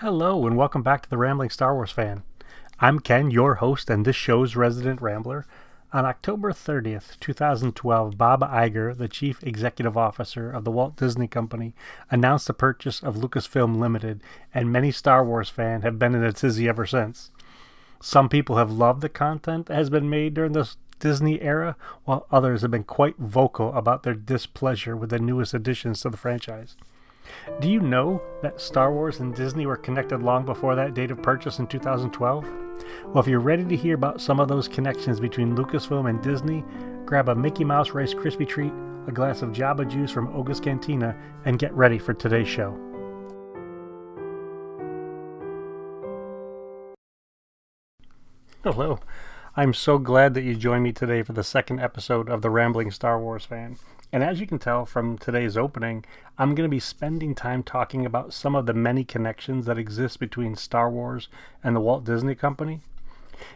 Hello, and welcome back to the Rambling Star Wars fan. I'm Ken, your host and this show's resident rambler. On October 30th, 2012, Bob Iger, the chief executive officer of the Walt Disney Company, announced the purchase of Lucasfilm Limited, and many Star Wars fans have been in a tizzy ever since. Some people have loved the content that has been made during the Disney era, while others have been quite vocal about their displeasure with the newest additions to the franchise. Do you know that Star Wars and Disney were connected long before that date of purchase in 2012? Well, if you're ready to hear about some of those connections between Lucasfilm and Disney, grab a Mickey Mouse Rice Krispie treat, a glass of Jabba Juice from Oga's Cantina, and get ready for today's show. Hello. I'm so glad that you joined me today for the second episode of The Rambling Star Wars Fan. And as you can tell from today's opening, I'm going to be spending time talking about some of the many connections that exist between Star Wars and the Walt Disney Company.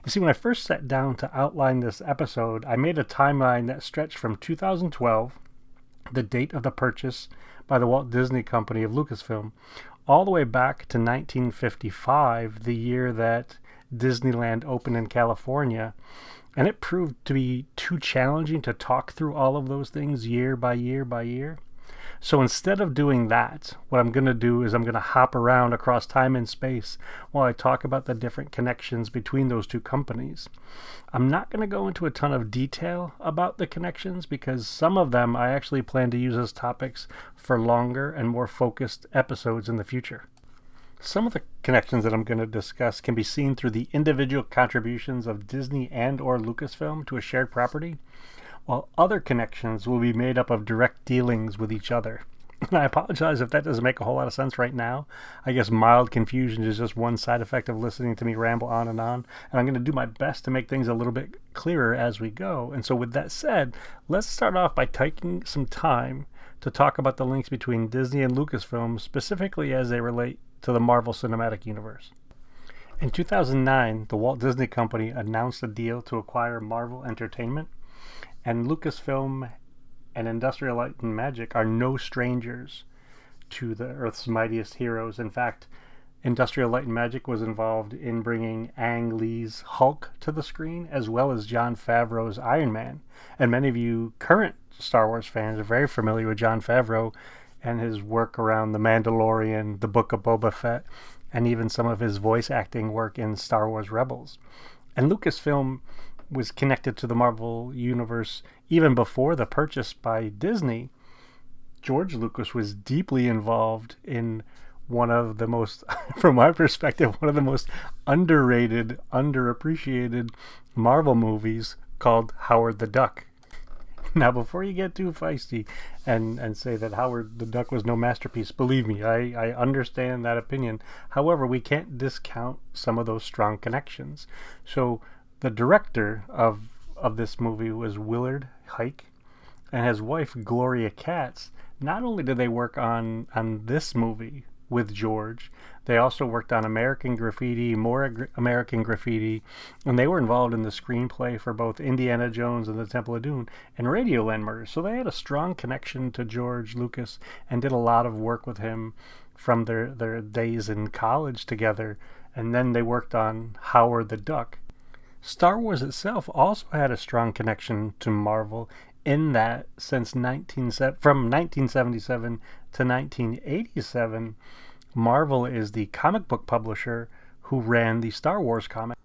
You see, when I first sat down to outline this episode, I made a timeline that stretched from 2012, the date of the purchase by the Walt Disney Company of Lucasfilm, all the way back to 1955, the year that Disneyland opened in California, and it proved to be too challenging to talk through all of those things year by year by year. So instead of doing that, what I'm going to do is I'm going to hop around across time and space while I talk about the different connections between those two companies. I'm not going to go into a ton of detail about the connections because some of them I actually plan to use as topics for longer and more focused episodes in the future. Some of the connections that I'm going to discuss can be seen through the individual contributions of Disney and or Lucasfilm to a shared property, while other connections will be made up of direct dealings with each other. And I apologize if that doesn't make a whole lot of sense right now. I guess mild confusion is just one side effect of listening to me ramble on and on. And I'm going to do my best to make things a little bit clearer as we go. And so, with that said, let's start off by taking some time to talk about the links between Disney and Lucasfilm, specifically as they relate to the Marvel Cinematic Universe. In 2009, the Walt Disney Company announced a deal to acquire Marvel Entertainment, and Lucasfilm and Industrial Light and Magic are no strangers to the Earth's mightiest heroes. In fact, Industrial Light and Magic was involved in bringing Ang Lee's Hulk to the screen, as well as Jon Favreau's Iron Man. And many of you current Star Wars fans are very familiar with Jon Favreau and his work around The Mandalorian, The Book of Boba Fett, and even some of his voice acting work in Star Wars Rebels. And Lucasfilm was connected to the Marvel Universe even before the purchase by Disney. George Lucas was deeply involved in one of the most, from my perspective, one of the most underrated, underappreciated Marvel movies called Howard the Duck. now, before you get too feisty and, and say that Howard the Duck was no masterpiece, believe me, I, I understand that opinion. However, we can't discount some of those strong connections. So, the director of, of this movie was Willard Huyck, and his wife, Gloria Katz. Not only did they work on, on this movie, with George. They also worked on American Graffiti, More American Graffiti, and they were involved in the screenplay for both Indiana Jones and the Temple of Doom and Radioland Murders. So they had a strong connection to George Lucas and did a lot of work with him from their, their days in college together. And then they worked on Howard the Duck. Star Wars itself also had a strong connection to Marvel in that since 19 from 1977 to 1987 Marvel is the comic book publisher who ran the Star Wars comic.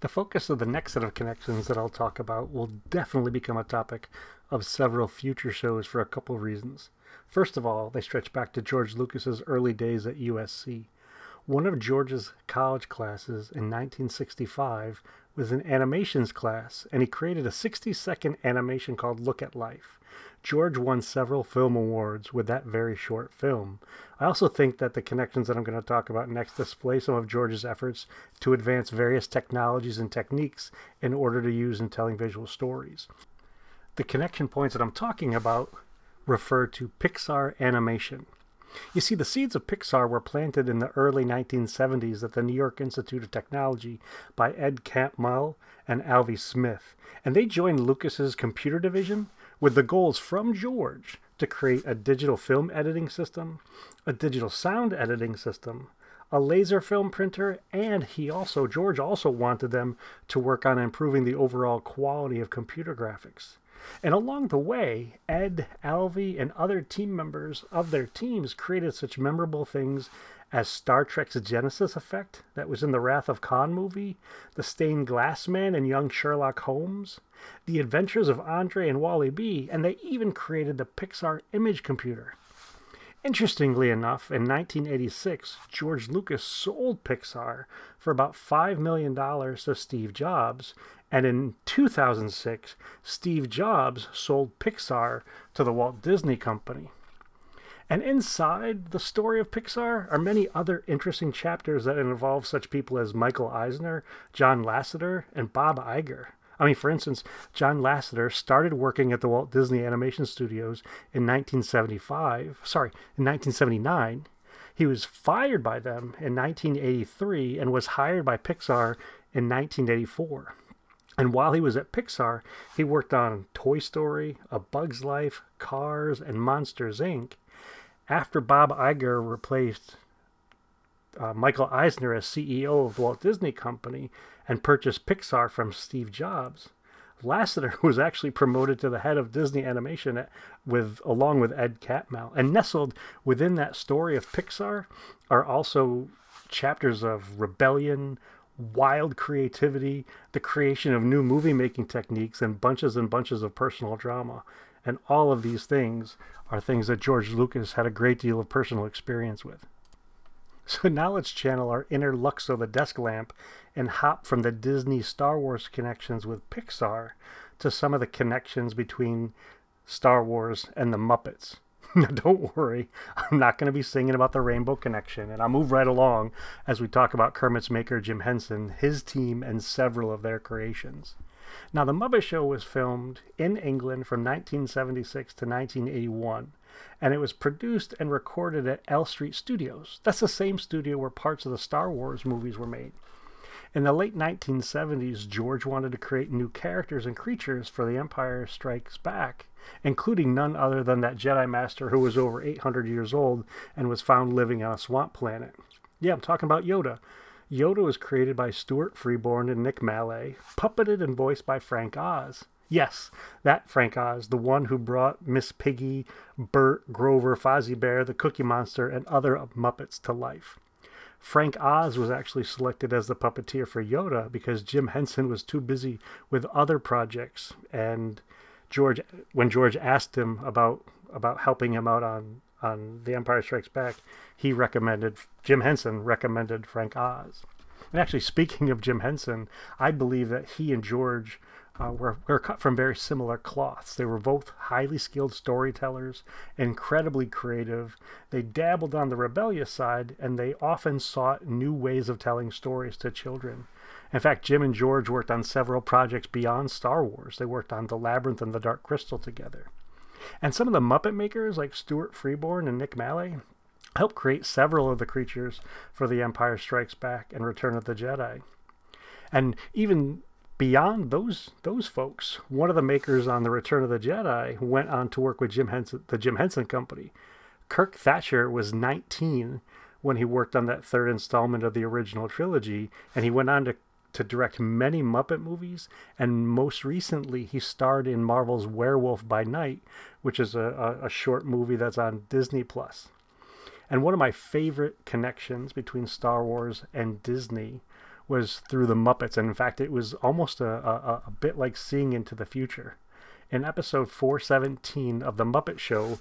The focus of the next set of connections that I'll talk about will definitely become a topic of several future shows for a couple of reasons. First of all, they stretch back to George Lucas's early days at USC. One of George's college classes in 1965 was an animations class, and he created a 60 second animation called Look at Life. George won several film awards with that very short film. I also think that the connections that I'm going to talk about next display some of George's efforts to advance various technologies and techniques in order to use in telling visual stories. The connection points that I'm talking about refer to Pixar animation. You see, the seeds of Pixar were planted in the early 1970s at the New York Institute of Technology by Ed Catmull and Alvy Smith, and they joined Lucas's computer division with the goals from George to create a digital film editing system, a digital sound editing system, a laser film printer, and he also, George also wanted them to work on improving the overall quality of computer graphics. And along the way, Ed, Alvy, and other team members of their teams created such memorable things as Star Trek's Genesis effect that was in the Wrath of Khan movie, The Stained Glass Man and Young Sherlock Holmes, The Adventures of Andre and Wally B, and they even created the Pixar image computer. Interestingly enough, in 1986, George Lucas sold Pixar for about $5 million to Steve Jobs, and in 2006, Steve Jobs sold Pixar to the Walt Disney Company. And inside the story of Pixar are many other interesting chapters that involve such people as Michael Eisner, John Lasseter, and Bob Iger. I mean, for instance, John Lasseter started working at the Walt Disney Animation Studios in 1975. Sorry, in 1979. He was fired by them in 1983 and was hired by Pixar in 1984. And while he was at Pixar, he worked on Toy Story, A Bug's Life, Cars, and Monsters Inc. After Bob Iger replaced uh, Michael Eisner as CEO of Walt Disney Company and purchased Pixar from Steve Jobs. Lasseter was actually promoted to the head of Disney Animation with along with Ed Catmull. And nestled within that story of Pixar are also chapters of rebellion, wild creativity, the creation of new movie making techniques, and bunches and bunches of personal drama. And all of these things are things that George Lucas had a great deal of personal experience with. So now let's channel our inner Luxo the desk lamp and hop from the Disney Star Wars connections with Pixar to some of the connections between Star Wars and the Muppets. Now, don't worry, I'm not going to be singing about the Rainbow Connection, and I'll move right along as we talk about Kermit's maker Jim Henson, his team, and several of their creations. Now, The Muppet Show was filmed in England from 1976 to 1981 and it was produced and recorded at Elstree Studios. That's the same studio where parts of the Star Wars movies were made. In the late 1970s, George wanted to create new characters and creatures for The Empire Strikes Back, including none other than that Jedi Master who was over 800 years old and was found living on a swamp planet. Yeah, I'm talking about Yoda. Yoda was created by Stuart Freeborn and Nick Maley, puppeted and voiced by Frank Oz. Yes, that Frank Oz, the one who brought Miss Piggy, Bert, Grover, Fozzie Bear, the Cookie Monster, and other Muppets to life. Frank Oz was actually selected as the puppeteer for Yoda because Jim Henson was too busy with other projects, and George, when George asked him about about helping him out on on The Empire Strikes Back, he recommended Jim Henson recommended Frank Oz. And actually, speaking of Jim Henson, I believe that he and George uh, were, were cut from very similar cloths. They were both highly skilled storytellers, incredibly creative. They dabbled on the rebellious side, and they often sought new ways of telling stories to children. In fact, Jim and George worked on several projects beyond Star Wars. They worked on The Labyrinth and The Dark Crystal together. And some of the Muppet makers, like Stuart Freeborn and Nick Maley, helped create several of the creatures for The Empire Strikes Back and Return of the Jedi. And even beyond those those folks, one of the makers on the Return of the Jedi went on to work with Jim Henson, the Jim Henson Company. Kirk Thatcher was 19 when he worked on that third installment of the original trilogy, and he went on to to direct many Muppet movies, and most recently he starred in Marvel's Werewolf by Night, which is a, a, a short movie that's on Disney Plus. And one of my favorite connections between Star Wars and Disney was through the Muppets. And in fact, it was almost a, a, a bit like seeing into the future. In episode 417 of The Muppet Show,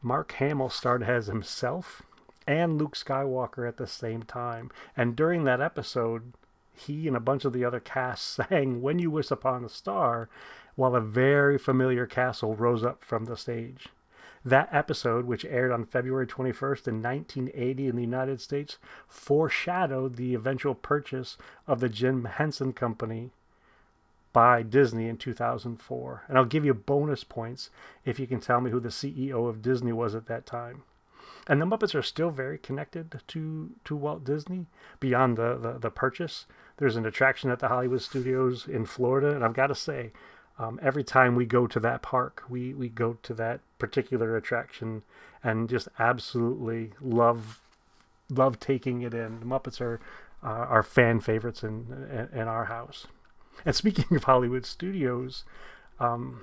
Mark Hamill starred as himself and Luke Skywalker at the same time. And during that episode, he and a bunch of the other cast sang When You Wish Upon a Star while a very familiar castle rose up from the stage. That episode, which aired on February 21st in 1980 in the United States, foreshadowed the eventual purchase of the Jim Henson Company by Disney in 2004. And I'll give you bonus points if you can tell me who the CEO of Disney was at that time. And the Muppets are still very connected to, to Walt Disney beyond the, the, the purchase. There's an attraction at the Hollywood Studios in Florida, and I've got to say, um, every time we go to that park, we, we go to that particular attraction and just absolutely love love taking it in. The Muppets are uh, are fan favorites in, in, in our house. And speaking of Hollywood studios, um,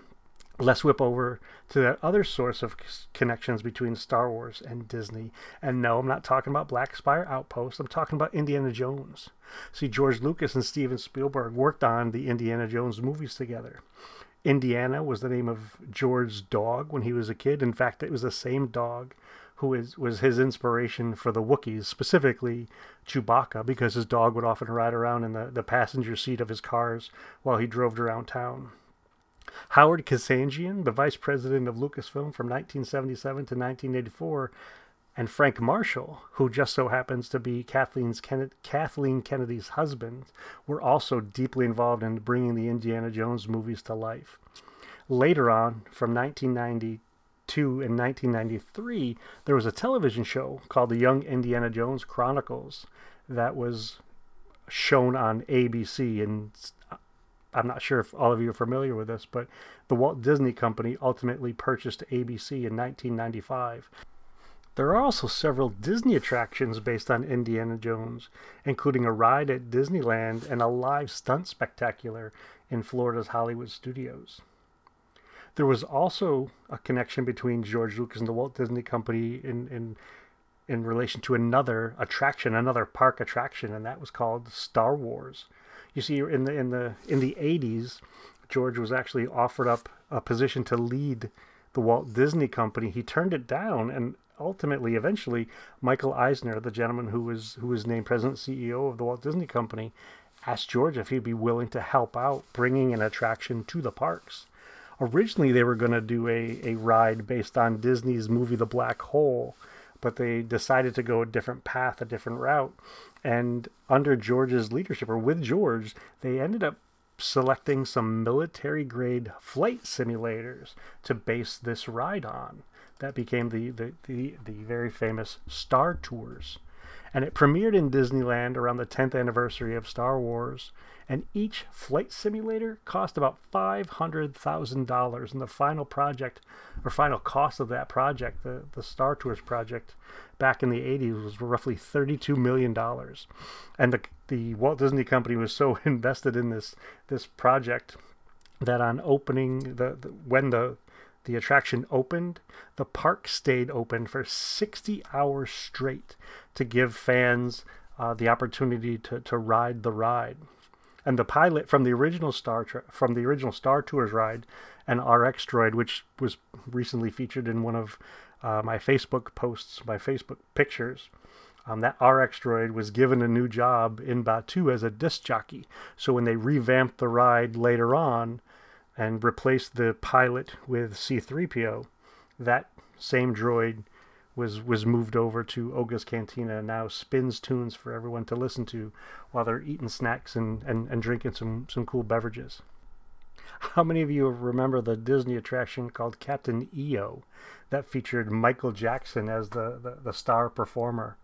let's whip over to that other source of connections between Star Wars and Disney. And no, I'm not talking about Black Spire Outpost. I'm talking about Indiana Jones. See, George Lucas and Steven Spielberg worked on the Indiana Jones movies together. Indiana was the name of George's dog when he was a kid. In fact, it was the same dog who is, was his inspiration for the Wookiees, specifically Chewbacca, because his dog would often ride around in the, the passenger seat of his cars while he drove around town. Howard Kazanjian, the vice president of Lucasfilm from 1977 to 1984, and Frank Marshall, who just so happens to be Kathleen's Kathleen Kennedy's husband, were also deeply involved in bringing the Indiana Jones movies to life. Later on, from 1990 1992 and 1993, there was a television show called The Young Indiana Jones Chronicles that was shown on ABC. And I'm not sure if all of you are familiar with this, but the Walt Disney Company ultimately purchased ABC in 1995. There are also several Disney attractions based on Indiana Jones, including a ride at Disneyland and a live stunt spectacular in Florida's Hollywood Studios. There was also a connection between George Lucas and the Walt Disney Company in in in relation to another attraction, another park attraction, and that was called Star Wars. You see, in the in the in the '80s, George was actually offered up a position to lead the Walt Disney Company. He turned it down, and ultimately, eventually, Michael Eisner, the gentleman who was who was named president CEO of the Walt Disney Company, asked George if he'd be willing to help out bringing an attraction to the parks originally they were going to do a, a ride based on Disney's movie The Black Hole, but they decided to go a different path, a different route. And under George's leadership, or with George, they ended up selecting some military grade flight simulators to base this ride on. That became the, the, the, the very famous Star Tours. And it premiered in Disneyland around the 10th anniversary of Star Wars and each flight simulator cost about $500,000. And the final project, or final cost of that project, the, the Star Tours project back in the 80s, was roughly $32 million. And the, the Walt Disney Company was so invested in this, this project that on opening, the, the when the the attraction opened, the park stayed open for 60 hours straight to give fans uh, the opportunity to, to ride the ride and the pilot from the original Star from the original Star Tours ride, an RX droid, which was recently featured in one of uh, my Facebook posts, my Facebook pictures. Um, that RX droid was given a new job in Batuu as a disc jockey. So when they revamped the ride later on and replaced the pilot with C3PO, that same droid was was moved over to Oga's Cantina and now spins tunes for everyone to listen to while they're eating snacks and, and, and drinking some, some cool beverages. How many of you remember the Disney attraction called Captain EO that featured Michael Jackson as the, the, the star performer?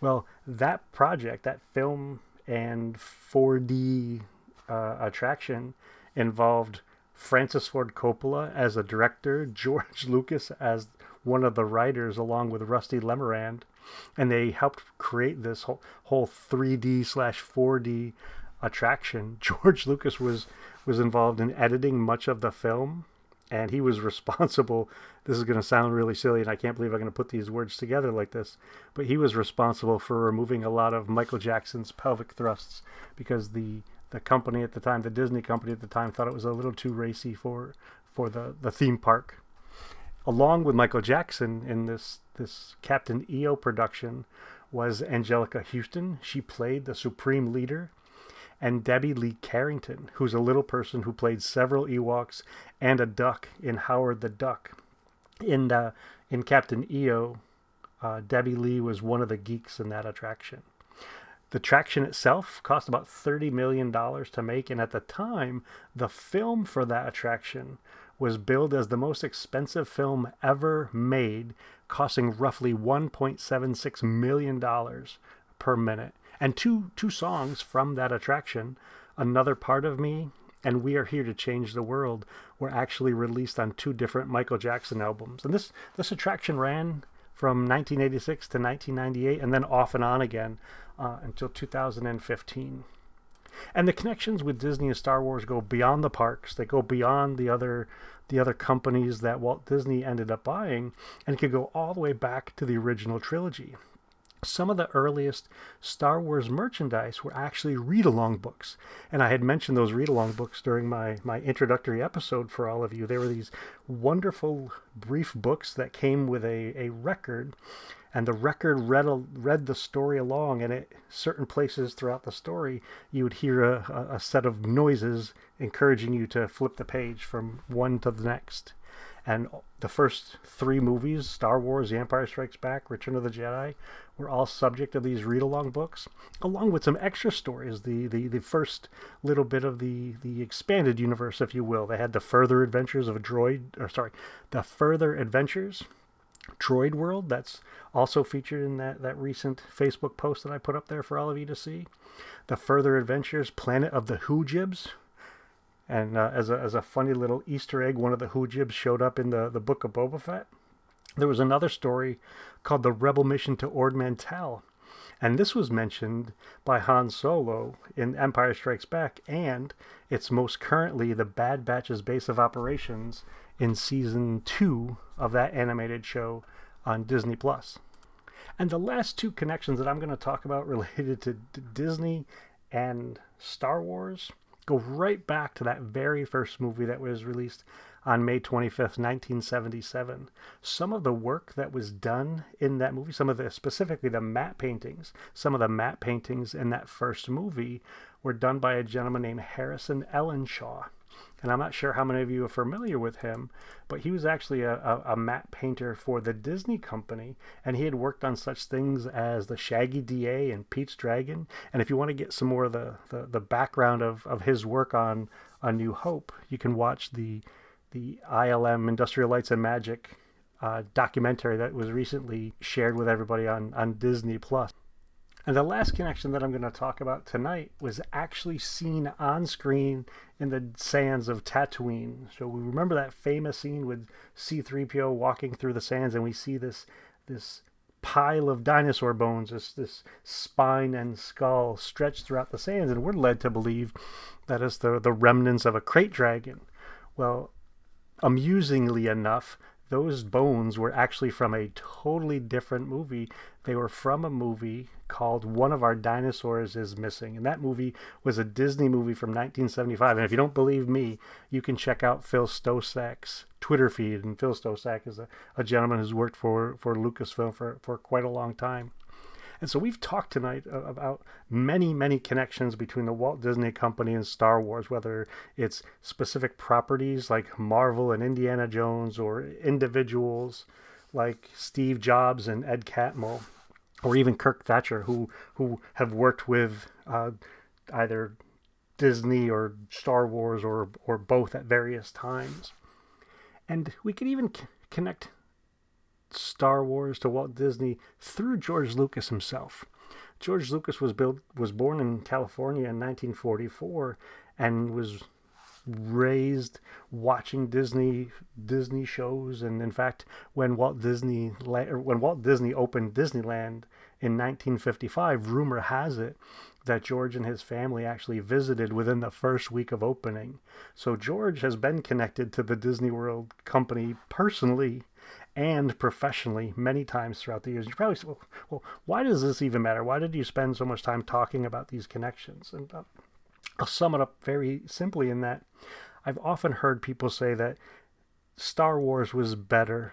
Well, that project, that film and 4D uh, attraction involved Francis Ford Coppola as a director, George Lucas as one of the writers along with Rusty Lemorande, and they helped create this whole, whole 3D slash 4D attraction. George Lucas was was involved in editing much of the film, and he was responsible. This is going to sound really silly, and I can't believe I'm going to put these words together like this, but he was responsible for removing a lot of Michael Jackson's pelvic thrusts because the the company at the time, the Disney company at the time, thought it was a little too racy for for the the theme park along with Michael Jackson in this this Captain EO production was Anjelica Huston. She played the Supreme Leader. And Debbie Lee Carrington, who's a little person who played several Ewoks and a duck in Howard the Duck. In uh, in Captain EO, uh, Debbie Lee was one of the geeks in that attraction. The attraction itself cost about $30 million to make, and at the time, the film for that attraction was billed as the most expensive film ever made, costing roughly $1.76 million per minute. And two, two songs from that attraction, Another Part of Me and We Are Here to Change the World, were actually released on two different Michael Jackson albums. And this, this attraction ran from 1986 to 1998, and then off and on again uh, until 2015. And the connections with Disney and Star Wars go beyond the parks. They go beyond the other the other companies that Walt Disney ended up buying, and it could go all the way back to the original trilogy some of the earliest Star Wars merchandise were actually read along books. And I had mentioned those read along books during my, my introductory episode for all of you. They were these wonderful brief books that came with a, a record, and the record read, read the story along. And at certain places throughout the story, you would hear a, a set of noises encouraging you to flip the page from one to the next. And the first three movies Star Wars, The Empire Strikes Back, Return of the Jedi were all subject of these read along books, along with some extra stories. The, the, the first little bit of the, the expanded universe, if you will. They had the further adventures of a droid, or sorry, the further adventures droid world that's also featured in that, that recent facebook post that i put up there for all of you to see the further adventures planet of the hoojibs and uh, as, a, as a funny little Easter egg, one of the Hoojibs showed up in the, the book of Boba Fett. There was another story called The Rebel Mission to Ord Mantell. And this was mentioned by Han Solo in Empire Strikes Back, and it's most currently the Bad Batch's base of operations in season two of that animated show on Disney Plus. And the last two connections that I'm going to talk about related to Disney and Star Wars go right back to that very first movie that was released on May 25th, 1977. Some of the work that was done in that movie, some of the specifically the matte paintings, some of the matte paintings in that first movie were done by a gentleman named Harrison Ellenshaw and I'm not sure how many of you are familiar with him, but he was actually a, a, a, matte painter for the Disney Company, and he had worked on such things as the Shaggy DA and Pete's Dragon. And if you want to get some more of the, the, the background of, of his work on A New Hope, you can watch the the ILM Industrial Lights and Magic uh, documentary that was recently shared with everybody on, on Disney Plus. And the last connection that I'm going to talk about tonight was actually seen on screen in the sands of Tatooine. So we remember that famous scene with C-3PO walking through the sands, and we see this this pile of dinosaur bones, this this spine and skull stretched throughout the sands, and we're led to believe that is the the remnants of a krayt dragon. Well, amusingly enough, those bones were actually from a totally different movie. They were from a movie called One of Our Dinosaurs is Missing. And that movie was a Disney movie from 1975. And if you don't believe me, you can check out Phil Szostak's Twitter feed. And Phil Szostak is a, a gentleman who's worked for, for Lucasfilm for, for quite a long time. And so we've talked tonight about many, many connections between the Walt Disney Company and Star Wars, whether it's specific properties like Marvel and Indiana Jones or individuals like Steve Jobs and Ed Catmull, or even Kirk Thatcher, who, who have worked with uh, either Disney or Star Wars or, or both at various times. And we could even c- connect Star Wars to Walt Disney through George Lucas himself. George Lucas was built was born in California in 1944 and was raised watching Disney Disney shows and in fact when Walt Disney when Walt Disney opened Disneyland in 1955 rumor has it that George and his family actually visited within the first week of opening. So George has been connected to the Disney World company personally and professionally many times throughout the years. You probably say, well, well, why does this even matter? Why did you spend so much time talking about these connections? And uh, I'll sum it up very simply in that I've often heard people say that Star Wars was better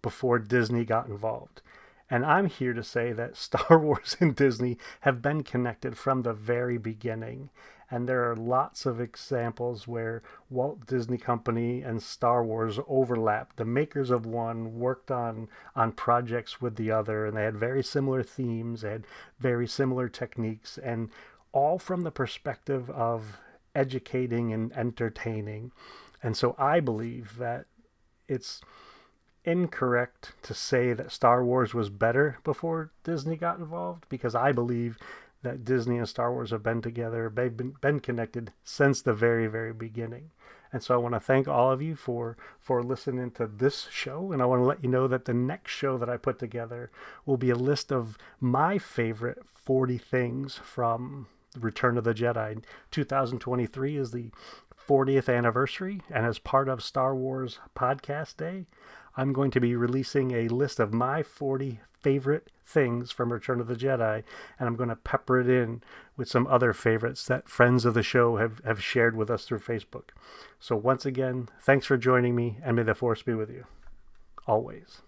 before Disney got involved. And I'm here to say that Star Wars and Disney have been connected from the very beginning. And there are lots of examples where Walt Disney Company and Star Wars overlap. The makers of one worked on, on projects with the other, and they had very similar themes, they had very similar techniques, and all from the perspective of educating and entertaining. And so I believe that it's incorrect to say that Star Wars was better before Disney got involved because I believe that Disney and Star Wars have been together, they've been, been connected since the very, very beginning. And so I want to thank all of you for for listening to this show and I want to let you know that the next show that I put together will be a list of my favorite 40 things from Return of the Jedi. 2023 is the 40th anniversary and as part of Star Wars Podcast Day, I'm going to be releasing a list of my 40 favorite things from Return of the Jedi, and I'm going to pepper it in with some other favorites that friends of the show have, have shared with us through Facebook. So, once again, thanks for joining me, and may the Force be with you. Always.